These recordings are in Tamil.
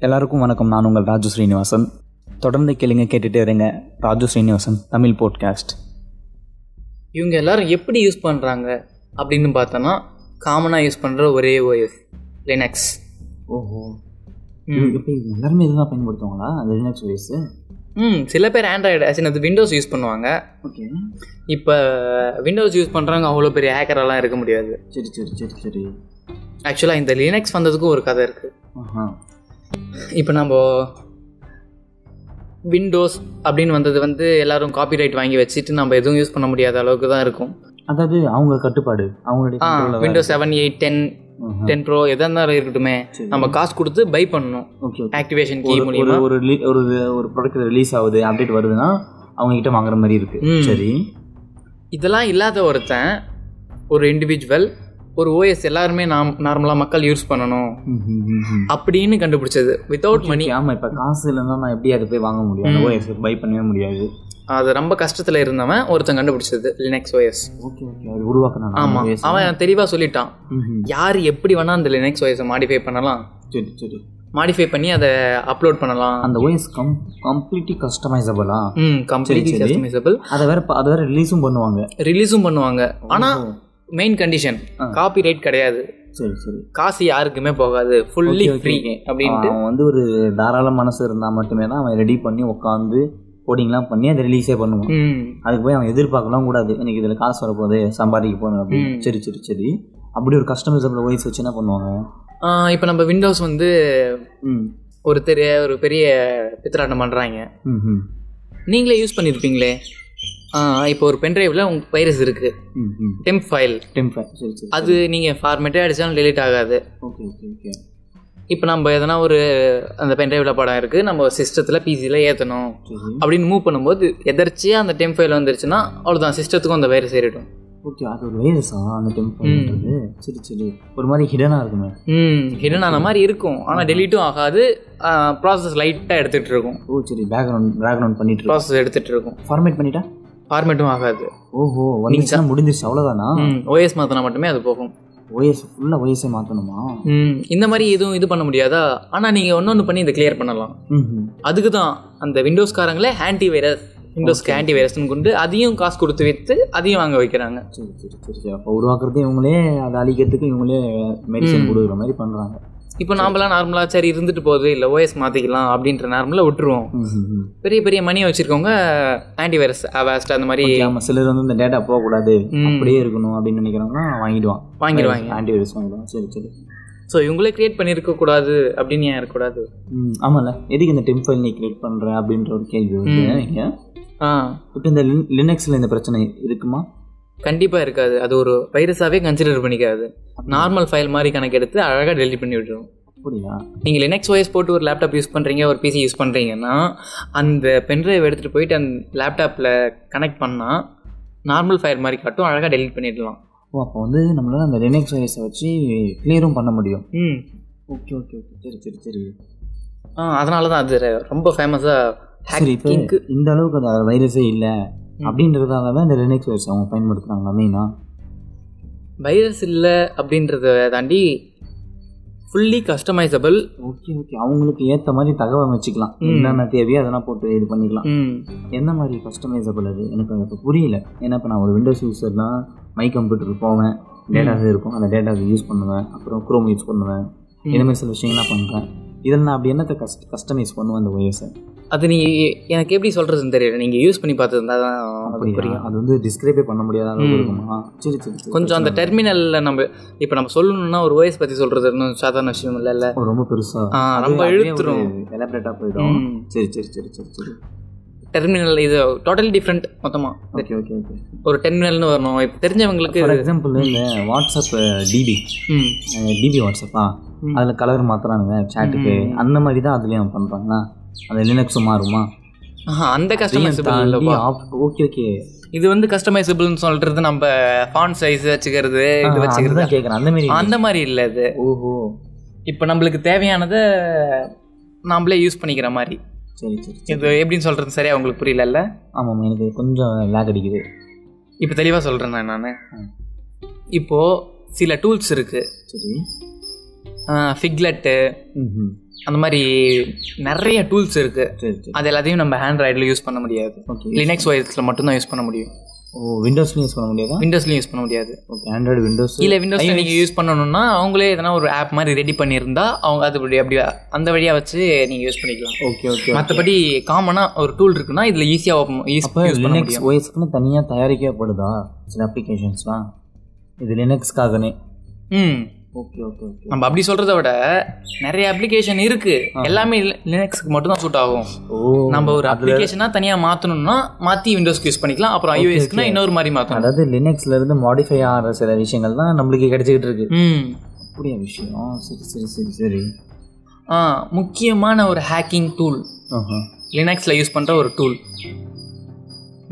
எல்லாருக்கும் வணக்கம். நான் உங்கள் ராஜு ஸ்ரீனிவாசன். தொடர்ந்து கேளுங்க கேட்டுட்டே இருங்க. ராஜு ஸ்ரீனிவாசன் தமிழ் போட்காஸ்ட் இவங்க எல்லாரும் எப்படி யூஸ் பண்ணுறாங்க அப்படின்னு பார்த்தோன்னா காமனாக யூஸ் பண்ணுற ஒரே ஓஎஸ் லினக்ஸ் ஓஹோ. இப்போ எல்லாருமே இதுதான் பயன்படுத்துவாங்களா? அந்த லினக்ஸ் ஓஎஸ் ம் சில பேர் ஆண்ட்ராய்டு ஆக்சுவலி அது விண்டோஸ் யூஸ் பண்ணுவாங்க. ஓகே. இப்போ விண்டோஸ் யூஸ் பண்ணுறவங்க அவ்வளோ பெரிய ஹேக்கரெல்லாம் இருக்க முடியாது. சரி சரி சரி சரி. ஆக்சுவலாக இந்த லினக்ஸ் வந்ததுக்கும் ஒரு கதை இருக்குது ஆஹா. இப்போ நம்ம விண்டோஸ் அப்படின்னு வந்தது வந்து எல்லாரும் காப்பிரைட் வாங்கி வச்சுட்டு நம்ம எதுவும் யூஸ் பண்ண முடியாத அளவுக்கு தான் இருக்கும். அதாவது அவங்க கட்டுப்பாடு அவங்களுடைய Windows seven eight ten. Ten pro எதாக இருந்தாலும் இருக்கட்டுமே. நம்ம காசு கொடுத்து பை பண்ணணும். ஓகே ஆக்டிவேஷன் கீ மூலியமா. ஒரு ஒரு ஒரு ப்ராடக்ட் ரிலீஸ் ஆகுது அப்டேட் வருதுன்னா அவங்க கிட்ட வாங்குற மாதிரி இருக்கு. சரி. இதெல்லாம் இல்லாத ஒருத்தன் ஒரு இண்டிவிஜுவல் ஒரு ஓஎஸ் எல்லாருமே நாம் நார்மலாக மக்கள் யூஸ் பண்ணணும். அப்படின்னு கண்டுபிடிச்சது. வித்தவுட் மணி Okay, ஆமா இப்ப காசு இல்லைன்னா நான் எப்படி அதை போய் வாங்க முடியும்? ஓஎஸ் பை பண்ணவே முடியாது. அது ரொம்ப கஷ்டத்தில் இருந்தவன் ஒருத்தன் கண்டுபிடிச்சது லினக்ஸ் ஓஎஸ் உருவாக்குனா ஆமாம் அவன் தெளிவாக சொல்லிட்டான். யார் எப்படி வேணால் அந்த லினக்ஸ் ஓஎஸை மாடிஃபை பண்ணலாம்? சரி சரி. மாடிஃபை பண்ணி அதை அப்லோட் பண்ணலாம். அந்த ஓஎஸ் கம் கம்ப்ளீட்லி கஸ்டமைசபிளா ம் கம்ப்ளீட்லி. கஸ்டமைசபிள் அதை வேற அதை வேற ரிலீஸும் பண்ணுவாங்க. ரிலீஸும் பண்ணுவாங்க. ஆனால் மெயின் கண்டிஷன். காப்பி ரைட் கிடையாது. சரி சரி. காசு யாருக்குமே போகாது. Fully free. அப்படின்ட்டு. அவன் வந்து ஒரு தாராள மனசு இருந்தா மட்டுமே தான் அவன் ரெடி பண்ணி உட்காந்து கோடிங்லாம் பண்ணி அதை ரிலீஸே பண்ணுவான். ம். அதுக்கு போய் அவன் எதிர்பார்க்கலாம் கூடாது. எனக்கு இதுல காசு வரப்போகுது சம்பாதிக்க போகணும் அப்படின்னு. சரி சரி சரி. அப்படி ஒரு கஸ்டமைசபிள் ஓஎஸ் வச்சு என்ன பண்ணுவாங்க? இப்போ நம்ம விண்டோஸ் வந்து ஒரு தெரிய ஒரு பெரிய பித்தலாட்டம் பண்ணுறாங்க நீங்களே யூஸ் பண்ணியிருப்பீங்களே இப்போ ஒரு பென்ட்ரைவில் உங்கள் வைரஸ் இருக்குது டெம்ப் ஃபைல் சரி சரி அது நீங்கள் ஃபார்மேட்டே அடித்தாலும் டெலீட் ஆகாது. Okay okay okay. இப்போ நம்ம எதனா ஒரு அந்த பென்ட்ரைவில் படம் இருக்குது நம்ம சிஸ்டத்தில் பிசியில் ஏற்றணும் அப்படின்னு மூவ் பண்ணும்போது எதர்ச்சியாக அந்த டெம்ப் ஃபைல் வந்துருச்சுன்னா அவ்வளோதான் சிஸ்டத்துக்கும் அந்த வைரஸ் ஏறிடும். ஓகே அது ஒரு வைரஸா அந்த டெம்பர்ன்றது சரி சரி. ஒரு மாதிரி ஹிடனாக இருக்குமே. ம் ஹிடன் ஆன மாதிரி இருக்கும். ஆனால் டெலீட்டும் ஆகாது. ப்ராசஸ் லைட்டாக எடுத்துகிட்டு இருக்கும். ஓ சரி பேக்ரவுண்ட் பேக்ரவுண்ட் பண்ணிட்டு ப்ராசஸ் எடுத்துகிட்டு இருக்கும். ஃபார்மேட் பண்ணிட்டா? ஃபார்மேட்டும் ஆகாது. ஓஹோ வந்துச்சுன்னா முடிஞ்சிருச்சு அவ்வளோதானா ஓஎஸ் மாற்றினா மட்டுமே அது போகும். ஓஎஸ் ஃபுல்லாக ஓஎஸ்ஸே மாற்றணுமா ம் இந்த மாதிரி எதுவும் இது பண்ண முடியாதா? ஆனால் நீங்கள் ஒன்று பண்ணி இதை கிளியர் பண்ணலாம். அதுக்கு தான் அந்த விண்டோஸ்காரங்களே ஆன்டி வைரஸ் விண்டோஸ்க்கு ஆன்டி வைரஸ்னு கொண்டு அதையும் காசு கொடுத்து விற்று அதையும் வாங்க வைக்கிறாங்க. சரி சரி சரி சரி அப்போ உருவாக்குறது இவங்களே அதை அழிக்கிறதுக்கு இவங்களே மெடிசன் கொடுக்குற மாதிரி பண்ணுறாங்க இப்போ நாமெல்லாம் நார்மலாக சரி இருந்துட்டு போகுது இல்லை ஓஎஸ் மாற்றிக்கலாம் அப்படின்ற நார்மலாக விட்டுருவோம். பெரிய பெரிய மணி வச்சுருக்கவங்க ஆன்டி வைரஸ் அவாஸ்ட் அந்த மாதிரி ஆமாம் சிலர் வந்து இந்த டேட்டா போகக்கூடாது. அப்படியே இருக்கணும் அப்படின்னு நினைக்கிறாங்கன்னா வாங்கிடுவான். வாங்கிடுவாங்க. ஆன்டி வைரஸ் வாங்கிடுவான். சரி சரி. ஸோ இவங்களே கிரியேட் பண்ணியிருக்க கூடாது அப்படின்னு ஏன் இருக்கக்கூடாது? ஆமாம்ல எதுக்கு இந்த டெம்பிள் நீ கிரியேட் பண்ணுற அப்படின்ற ஒரு கேள்வி ஆ. இப்போ இந்த லினக்ஸில் இந்த பிரச்சனை இருக்குமா? கண்டிப்பாக இருக்காது. அது ஒரு வைரஸாகவே கன்சிடர் பண்ணிக்காது. நார்மல் ஃபைல் மாதிரி கணக்கெடுத்து அழகாக டெலிட் பண்ணி விட்டுரும். அப்படியா? நீங்கள் லினக்ஸ் ஓஎஸ் போட்டு ஒரு லேப்டாப் யூஸ் பண்ணுறீங்க ஒரு பிசி யூஸ் பண்ணுறீங்கன்னா அந்த பென்ட்ரைவ் எடுத்துகிட்டு போயிட்டு அந்த லேப்டாப்பில் கனெக்ட் பண்ணால் நார்மல் ஃபைல் மாதிரி காட்டும் அழகாக டெலிட் பண்ணிடலாம். ஓ அப்போ வந்து நம்மளால அந்த லினக்ஸ் ஓஎஸை வச்சு கிளியரும் பண்ண முடியும். ம். Okay okay okay. சரி சரி சரி. ஆ அதனால தான் அது ரொம்ப ஃபேமஸாக ஹேக்கிங்க்கு இந்த அளவுக்கு அந்த வைரஸே இல்லை. அப்படின்றதால தான் இந்த லினக்ஸ் ஓஎஸ் அவங்க பயன்படுத்துகிறாங்க மெயினா வைரஸ் இல்லை அப்படின்றத தாண்டி ஃபுல்லி கஸ்டமைசபிள் ஓகே ஓகே அவங்களுக்கு ஏற்ற மாதிரி தகவல் வச்சுக்கலாம். என்னென்ன தேவையோ அதெல்லாம் போட்டு இது பண்ணிக்கலாம். என்ன மாதிரி கஸ்டமைசபிள் அது? எனக்கு அது இப்போ புரியல. ஏன்னா இப்போ நான் ஒரு விண்டோஸ் யூஸர்னா மை கம்ப்யூட்டருக்கு போவேன். டேட்டாஸ் இருக்கும். அந்த டேட்டாஸ் யூஸ் பண்ணுவேன். அப்புறம் குரோம் யூஸ் பண்ணுவேன். இந்த மாதிரி சில விஷயங்கள்லாம் பண்ணுறேன் இதில் நான் அப்படி என்னத்தை கஸ்ட் கஸ்டமைஸ் பண்ணுவேன் அந்த ஓஎஸை அது நீ எனக்கு எப்படி சொல்கிறதுன்னு தெரியல. நீங்கள் யூஸ் பண்ணி பார்த்துருந்தா தான் புரியும். அது வந்து டிஸ்கிரைபே பண்ண முடியாத சரி சரி கொஞ்சம் அந்த டெர்மினலில் நம்ம இப்போ நம்ம சொல்லணும்னா ஒரு ஓஎஸ் பற்றி சொல்கிறது இன்னும் சாதாரண விஷயம் இல்லைல்ல. ஓ, ரொம்ப பெருசா? ஆ, ரொம்ப இழுத்துரும். எலாபரேட்டாக போயிடும். சரி சரி சரி சரி சரி. டெர்மினல் இது டோட்டலி டிஃப்ரெண்ட் மொத்தமாக ஓகே ஓகே ஓகே. ஒரு டெர்மினல்னு வரணும். இப்போ தெரிஞ்சவங்களுக்கு ஃபார் எக்ஸாம்பிள் இந்த வாட்ஸ்அப் டிபி டிபி வாட்ஸ்அப்பா. அதில் கலர் மாற்றுறானுங்க சேட்டுக்கு அந்த மாதிரி தான் அதுலேயும் பண்ணுறாங்களா அந்த லினக்ஸும் மாறுமா? அந்த கஸ்டமைசபிள் ஓகே ஓகே இது வந்து கஸ்டமைசபிள்னு சொல்றது நம்ம ஃபான் சைஸ் வச்சுக்கிறது இது வச்சுக்கிறது. கேட்குறேன் அந்த மாதிரி அந்த மாதிரி இல்லை இது. ஓஹோ. இப்போ நம்மளுக்கு தேவையானதை நாமளே யூஸ் பண்ணிக்கிற மாதிரி. சரி சரி இது எப்படின்னு சொல்றது சரியா உங்களுக்கு புரியலல்ல? ஆமாம் எனக்கு கொஞ்சம் லேக் அடிக்குது. இப்போ தெளிவாக சொல்கிறேன் நான். இப்போது சில டூல்ஸ் இருக்குது சரி. ஃபிக்லெட்டு அந்த மாதிரி நிறைய டூல்ஸ் இருக்கு. சரி சரி. அது எல்லாத்தையும் நம்ம ஹேண்ட்ராய்டில் யூஸ் பண்ண முடியாது. லினக்ஸ் ஒய்ஸில் மட்டும்தான் யூஸ் பண்ண முடியும். ஓ விண்டோஸ்லையும் யூஸ் பண்ண முடியாதா? விண்டோஸ்லையும் யூஸ் பண்ண முடியாது. ஓகே ஆண்ட்ராய்டு விண்டோஸ் இல்லை விண்டோஸ்ல நீங்கள் யூஸ் பண்ணணும்னா அவங்களே எதனா ஒரு ஆப் மாதிரி ரெடி பண்ணியிருந்தா அவங்க அது அப்படி அப்படி அந்த வழியாக வச்சு நீங்கள் யூஸ் பண்ணிக்கலாம். ஓகே ஓகே மற்றபடி காமனாக ஒரு டூல் இருக்குன்னா இதில் ஈஸியாக ஓப்பன் யூஸ் லினக்ஸ் ஓஎஸ்க்குன்னு தனியாக தயாரிக்கப்படுதா? சில அப்ளிகேஷன்ஸ்லாம் இது லினக்ஸ்க்காகனே ம். நம்ம அப்படி சொல்கிறத விட நிறைய அப்ளிகேஷன் இருக்கு. எல்லாமே லினக்ஸ்க்கு மட்டும் தான் சூட் ஆகும். ஓ நம்ம ஒரு அப்ளிகேஷனாக தனியாக மாற்றணும்னா மாற்றி விண்டோஸ்க்கு யூஸ் பண்ணிக்கலாம். அப்புறம் ஐஓஎஸ்க்குனா இன்னொரு மாதிரி மாற்றணும் அதாவது லினக்ஸ்ல இருந்து மாடிஃபை ஆகிற சில விஷயங்கள் தான் நம்மளுக்கு கிடைச்சிக்கிட்டு இருக்கு. ம். அப்படியா விஷயம்? சரி சரி சரி சரி. ஆ முக்கியமான ஒரு ஹேக்கிங் டூல் லினக்ஸில் யூஸ் பண்ணுற ஒரு டூல்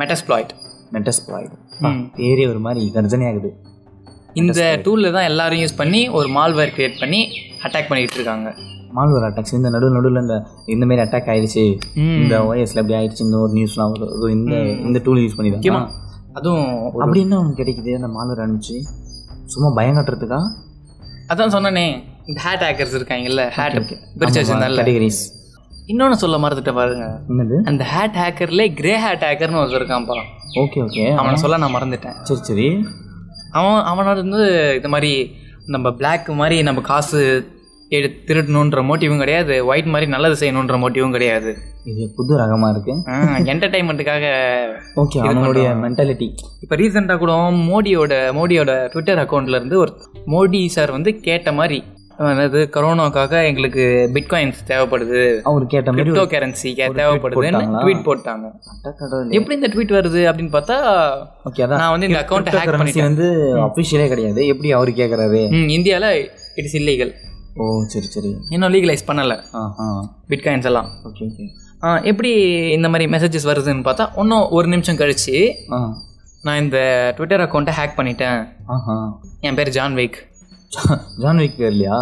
மெட்டஸ்ப்ளாய்ட் மெட்டஸ்ப்ளாய்டு பேரே ஒரு மாதிரி கர்ஜனையாகுது. இந்த டூலில் தான் எல்லாரும் யூஸ் பண்ணி ஒரு மால்வேர் கிரியேட் பண்ணி அட்டாக் பண்ணிட்டு இருக்காங்க. மால்வேர் அட்டாக்ஸ் இந்த நடுவில் நடுவில் இந்த இந்த மாதிரி அட்டாக் ஆயிடுச்சு. இந்த ஓஎஸ்ல இப்படி ஆயிடுச்சு இந்த ஒரு நியூஸ்லாம் வரும். இந்த இந்த டூல் யூஸ் பண்ணி முக்கியமா அதுவும் அப்படி என்ன ஒன்று கிடைக்குது? அந்த மால்வேர் அனுப்பிச்சு. சும்மா பயம் கட்டுறதுக்கா? அதான் சொன்னனே இந்த ஹேட் ஹேக்கர்ஸ் இருக்காங்கல்ல ஹேட் பிரிச்சு வச்சிருந்தால கேட்டகரிஸ் இன்னொன்று சொல்ல மறந்துட்டேன் பாருங்க. என்னது? அந்த ஹேட் ஹேக்கர்ல கிரே ஹேட் ஹேக்கர்னு ஒருத்தர் இருக்கான்ப்பா ஓகே ஓகே அவனை சொல்ல நான் மறந்துட்டேன். சரி சரி. அவன் அவனோட வந்து இந்த மாதிரி நம்ம பிளாக் மாதிரி நம்ம காசு எடு திருடணுன்ற மோட்டிவும் கிடையாது. ஒயிட் மாதிரி நல்லது செய்யணுன்ற மோட்டிவும் கிடையாது. இது புது ரகமா இருக்கு. என்டர்டைன்மெண்ட்டுக்காக ஓகே அவனுடைய மென்டாலிட்டி இப்போ ரீசெண்டாக கூட மோடியோட மோடியோட ட்விட்டர் அக்கௌண்ட்ல இருந்து ஒரு மோடி சார் வந்து கேட்ட மாதிரி அதாவது கொரோனாக்காக எங்களுக்கு பிட்காயின்ஸ் தேவைப்படுது. அவர் கேட்ட கிரிப்டோ கரன்சி தேவைப்படுதுன்னு போட்டாங்களா? ட்வீட் போட்டாங்க. எப்படி இந்த ட்வீட் வருது அப்படின்னு பார்த்தா ஓகே அதான். நான் வந்து இந்த அக்கௌண்ட்டை ஹேக் பண்ணிட்டேன். வந்து அஃபிஷியலே கிடையாது. எப்படி அவர் கேட்குறாரு ம் இந்தியாவில் இட்ஸ் இல்லீகல் ஓ சரி சரி. இன்னும் லீகலைஸ் பண்ணலை. பிட்காயின்ஸ் எல்லாம். Okay okay. எப்படி இந்த மாதிரி மெசேஜஸ் வருதுன்னு பார்த்தா இன்னும் ஒரு நிமிஷம் கழிச்சு நான் இந்த ட்விட்டர் அக்கௌண்ட்டை ஹேக் பண்ணிட்டேன். என் பேர் ஜான் விக் ஜான் விக் இல்லையா?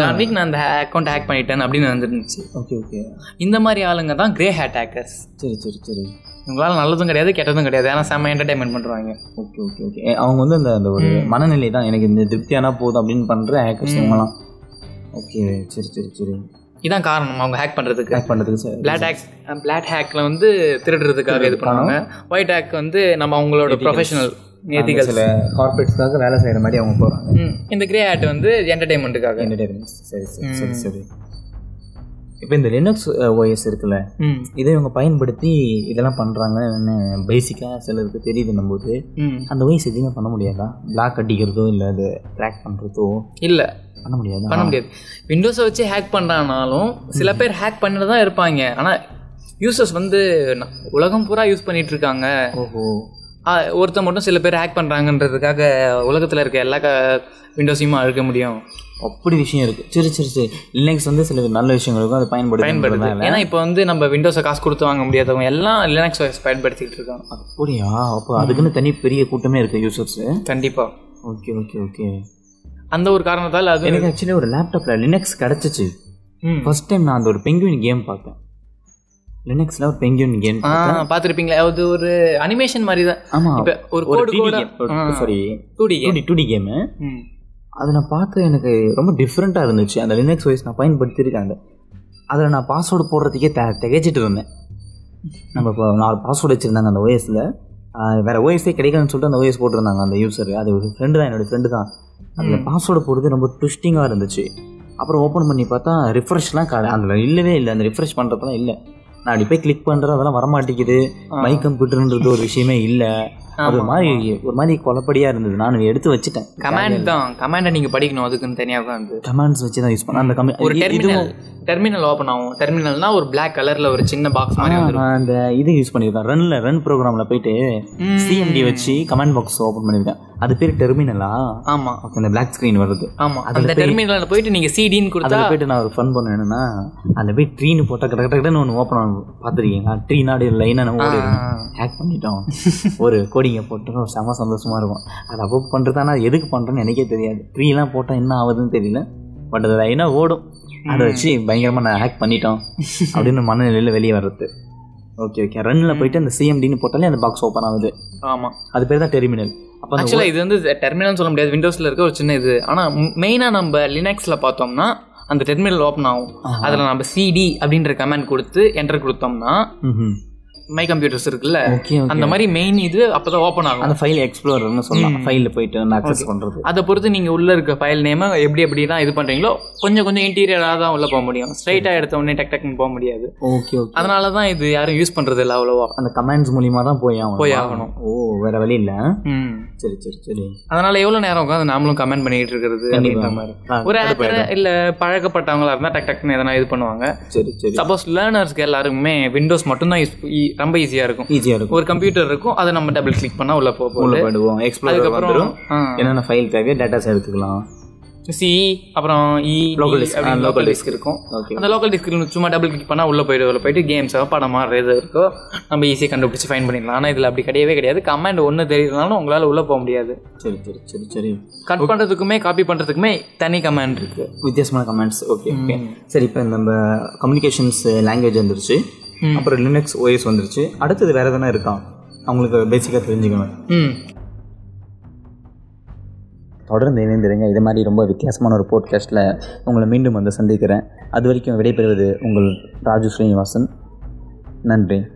ஜான் விக் நான் அந்த அக்கௌண்ட் ஹேக் பண்ணிட்டேன் அப்படின்னு வந்துருந்துச்சு ஓகே ஓகே இந்த மாதிரி ஆளுங்க தான் கிரே ஹேட் ஹேக்கர்ஸ் சரி சரி சரி. இவங்களால நல்லதும் கிடையாது கெட்டதும் கிடையாது. ஏன்னா செம்ம என்டர்டைன்மெண்ட் பண்ணுறாங்க ஓகே ஓகே ஓகே அவங்க வந்து அந்த அந்த ஒரு மனநிலை தான். எனக்கு இந்த திருப்தியானா போதும் அப்படின்னு பண்ற ஹேக்கர்ஸ் இவங்கலாம். ஓகே சரி சரி சரி. இதான் காரணம் அவங்க ஹேக் பண்ணுறதுக்கு ஹேக் பண்ணுறதுக்கு சரி பிளாட் ஹேக் பிளாட் ஹேக்கில் வந்து திருடுறதுக்காக இது பண்ணுவாங்க. ஒயிட் ஹேக் வந்து நம்ம அவங்களோட ப்ரொஃபஷனல் எதிகள் சில கார்பரேட்ஸ்க்காக வேலை செய்கிற மாதிரி அவங்க போகிறாங்க இந்த கிரே ஹேட் வந்து என்டர்டைன்மெண்ட்டுக்காக என்டர்டைன்மெண்ட் சரி சரி சரி சரி. இப்போ இந்த லினக்ஸ் ஓஎஸ் இருக்குல்ல இதை இவங்க பயன்படுத்தி இதெல்லாம் பண்ணுறாங்கன்னு பேசிக்காக சிலருக்கு தெரியுதுன்னும் போது அந்த ஓஎஸ் எதுவுமே பண்ண முடியாதா? பிளாக் அடிக்கிறதோ இல்லை அது ட்ராக் பண்ணுறதோ இல்லை. பண்ண முடியாதா? பண்ண முடியாது. விண்டோஸை வச்சு ஹேக் பண்ணுறானாலும் சில பேர் ஹேக் பண்ணிட்டு தான் இருப்பாங்க. ஆனால் யூசர்ஸ் வந்து உலகம் பூரா யூஸ் பண்ணிட்டு இருக்காங்க. ஓஹோ. ஆ, ஒருத்தன் மட்டும் சில பேர் ஹேக் பண்ணுறாங்கன்றதுக்காக உலகத்தில் இருக்க எல்லா க விண்டோஸையும் அழுக்க முடியும். அப்படி விஷயம் இருக்கு. சரி சரி சரி. லினக்ஸ் வந்து சில நல்ல விஷயங்களுக்கும் அது பயன்படுது பயன்படுது ஏன்னா இப்போ வந்து நம்ம விண்டோஸை காசு கொடுத்து வாங்க முடியாதவங்க எல்லாம் லினக்ஸ் OS பயன்படுத்திக்கிட்டு இருக்காங்க. அப்படியா? அப்போ அதுக்குன்னு தனி பெரிய கூட்டமே இருக்கு யூசர்ஸ் கண்டிப்பாக ஓகே ஓகே ஓகே. அந்த ஒரு காரணத்தால் அது எனக்கு ஆக்சுவலி ஒரு லேப்டாப்ல லினக்ஸ் கிடச்சிச்சு. ஃபர்ஸ்ட் டைம் நான் அந்த ஒரு பெங்குவின் கேம் பார்த்தேன். லினக்ஸ்ல ஒரு பெங்குவின் கேம் ஆ பார்த்துருப்பீங்களா? அது ஒரு அனிமேஷன் மாதிரி தான் ஆமா இப்போ ஒரு கோடு கோட game sorry two D two D two D game ம். அதை நான் பார்த்து எனக்கு ரொம்ப டிஃப்ரெண்ட்டாக இருந்துச்சு. அந்த லினக்ஸ் வாய்ஸ் நான் பயன்படுத்தியிருக்காங்க அதில் நான் பாஸ்வேர்டு போடுறதுக்கே த திகைச்சிட்டு இருந்தேன். நம்ம இப்போ நாலு பாஸ்வேர்டு வச்சுருந்தாங்க அந்த ஓஎஸில் வேறு ஓஎஸே கிடைக்கலன்னு சொல்லிட்டு அந்த ஓஎஸ் போட்டிருந்தாங்க அந்த யூசர் அது ஒரு ஃப்ரெண்டு தான் என்னோட ஃப்ரெண்டு தான். அதில் பாஸ்வேர்டு போடுறது ரொம்ப ட்விஸ்டிங்காக இருந்துச்சு. அப்புறம் ஓப்பன் பண்ணி பார்த்தா ரிஃப்ரெஷ்லாம் கடை அதில் இல்லவே இல்லை. அந்த ரிஃப்ரெஷ் பண்ணுறதுலாம் இல்லை. நான் அப்படி போய் கிளிக் பண்ணுறது அதெல்லாம் வரமாட்டேங்குது. மை கம்ப்யூட்டர்ன்றது ஒரு விஷயமே இல்லை. அது ஒரு மாதிரி ஒரு மாதிரி குழப்படியாக இருந்தது. நான் எடுத்து வச்சுட்டேன். கமாண்ட் தான். கமாண்டை நீங்கள் படிக்கணும் அதுக்குன்னு தனியாக உட்காந்து கமாண்ட்ஸ் வச்சு தான் யூஸ் பண்ணேன் அந்த கம ஒரு டெர்மினல் ஓப்பன் ஆகும். டெர்மினல்னா ஒரு Black கலர்ல ஒரு சின்ன பாக்ஸ் மாதிரி வந்துடும் நான் அந்த இது யூஸ் பண்ணியிருக்கேன். ரன்ல ரன் ப்ரோக்ராம்ல போயிட்டு. சிஎம்டி வச்சு கமெண்ட் பாக்ஸ் ஓப்பன் பண்ணியிருக்கேன். அது பேர் டெர்மினலா ஆமா. ஓகே அந்த பிளாக் ஸ்க்ரீன் வருது. ஆமா. அந்த டெர்மினல்ல போயிட்டு நீங்க சிடின்னு கொடுத்தா போயிட்டு நான் ஒரு ஃபன் பண்ண என்னன்னா அதில் போய் ட்ரீனு போட்டால் கட்ட கட்டன்னு ஒன்று ஓப்பன் ஆகும். பார்த்துருக்கீங்க ட்ரீ நாடு லைனாக நம்ம ஓடி ஹேக் பண்ணிட்டோம். ஒரு கோடிங்கை போட்டோம். செம சந்தோஷமா இருக்கும். அதை அப்போ பண்ணுறது ஆனால் எதுக்கு பண்ணுறேன்னு எனக்கே தெரியாது. ட்ரீலாம் போட்டால் என்ன ஆகுதுன்னு தெரியல. பட் அது லைனாக ஓடும். அதை வச்சு பயங்கரமாக நான் ஹேக் பண்ணிட்டோம் அப்படின்னு மனநிலையில் வெளியே வர்றது. ஓகே ஓகே ரன்னில் போயிட்டு அந்த சிஎம்டின்னு போட்டாலே அந்த பாக்ஸ் ஓப்பன் ஆகுது. ஆமா. அது பேர் தான் டெர்மினல் அப்போ அந்த ஆக்சுவலா இது வந்து டெர்மினல் சொல்ல முடியாது. விண்டோஸ்ல இருக்க ஒரு சின்ன இது. ஆனா மெயினா நம்ம லினக்ஸ்ல பார்த்தோம்னா அந்த டெர்மினல் ஓப்பன் ஆகும். அதில் நம்ம சிடி அப்படின்ற கமெண்ட் கொடுத்து என்டர் கொடுத்தோம்னா. மை கம்ப்யூட்டர்ஸ் இருக்குல்ல அந்த மாதிரி மெயின் இது அப்பதான் ஓப்பன் ஆகும். அந்த ஃபைல் எக்ஸ்ப்ளோரர்னு சொல்லலாம் ஃபைலில் போயிட்டு வந்து அக்சஸ் பண்ணுறது அதை பொறுத்து நீங்கள் உள்ளே இருக்க ஃபைல் நேமை எப்படி எப்படி தான் இது பண்ணுறீங்களோ கொஞ்சம் கொஞ்சம் இன்டீரியராக தான் உள்ளே போக முடியும். ஸ்ட்ரைட்டாக எடுத்த உடனே டக் டக்குன்னு போக முடியாது. ஓகே ஓகே அதனால தான் இது யாரும் யூஸ் பண்ணுறது இல்லை அவ்வளோவா. அந்த கமெண்ட்ஸ் மூலியமா தான் போய் ஆகணும். போய் ஆகணும். ஓ வேற வழி இல்லை. சரி சரி சரி. அதனால எவ்வளோ நேரம் உட்காந்து நாமளும் கமெண்ட் பண்ணிட்டு இருக்கிறது அப்படின்ற மாதிரி. ஒரு ஆக்கரை இல்லை பழக்கப்பட்டவங்களா இருந்தால் டக் டக்குன்னு எதனா இது பண்ணுவாங்க. சரி சரி. சப்போஸ் லேர்னர்ஸ்க்கு எல்லாருக்குமே விண்டோஸ் மட்டும்தான் யூஸ் ரொம்ப ஈஸியாக இருக்கும். ஈஸியாக இருக்கும். ஒரு கம்ப்யூட்டர் இருக்கும் அதை நம்ம டபுள் கிளிக் பண்ணால் உள்ள போக உள்ள போயிடுவோம். வந்துடும் ஆ. என்னென்ன ஃபைல் தேவையோ டேட்டாஸ் எடுத்துக்கலாம் சி அப்புறம் இ. ஆ, local லோக்கல் டிஸ்க் இருக்கும். ஓகே அந்த லோக்கல் டிஸ்கில் சும்மா டபுள் கிளிக் பண்ணால் உள்ளே போயிட்டு உள்ள போயிட்டு கேம்ஸோ படமா எது இருக்கோ நம்ம ஈஸியாக கண்டுபிடிச்சி ஃபைன் பண்ணிடலாம். ஆனால் இதில் அப்படி கிடையவே கிடையாது. கமெண்ட் ஒன்று தெரியலனாலும் உங்களால் உள்ளே போக முடியாது. சரி சரி சரி சரி. கட் பண்ணுறதுக்குமே காப்பி பண்ணுறதுக்குமே தனி கமெண்ட் இருக்கு. வித்தியாசமான கமெண்ட்ஸ் ஓகே ஓகே சரி இப்போ நம்ம கம்யூனிகேஷன்ஸ் லாங்குவேஜ் வந்துருச்சு. அப்புறம் லினக்ஸ் ஓஎஸ் வந்துருச்சு. அடுத்தது வேற எதனா இருக்கா? அவங்களுக்கு பேசிக்காக தெரிஞ்சுக்கணும். ம். தொடர்ந்து இணைந்திருங்க. இது மாதிரி ரொம்ப வித்தியாசமான ஒரு போட்காஸ்ட்டில் உங்களை மீண்டும் வந்து சந்திக்கிறேன். அது வரைக்கும் விடைபெறுவது உங்கள் ராஜு ஸ்ரீனிவாசன். நன்றி.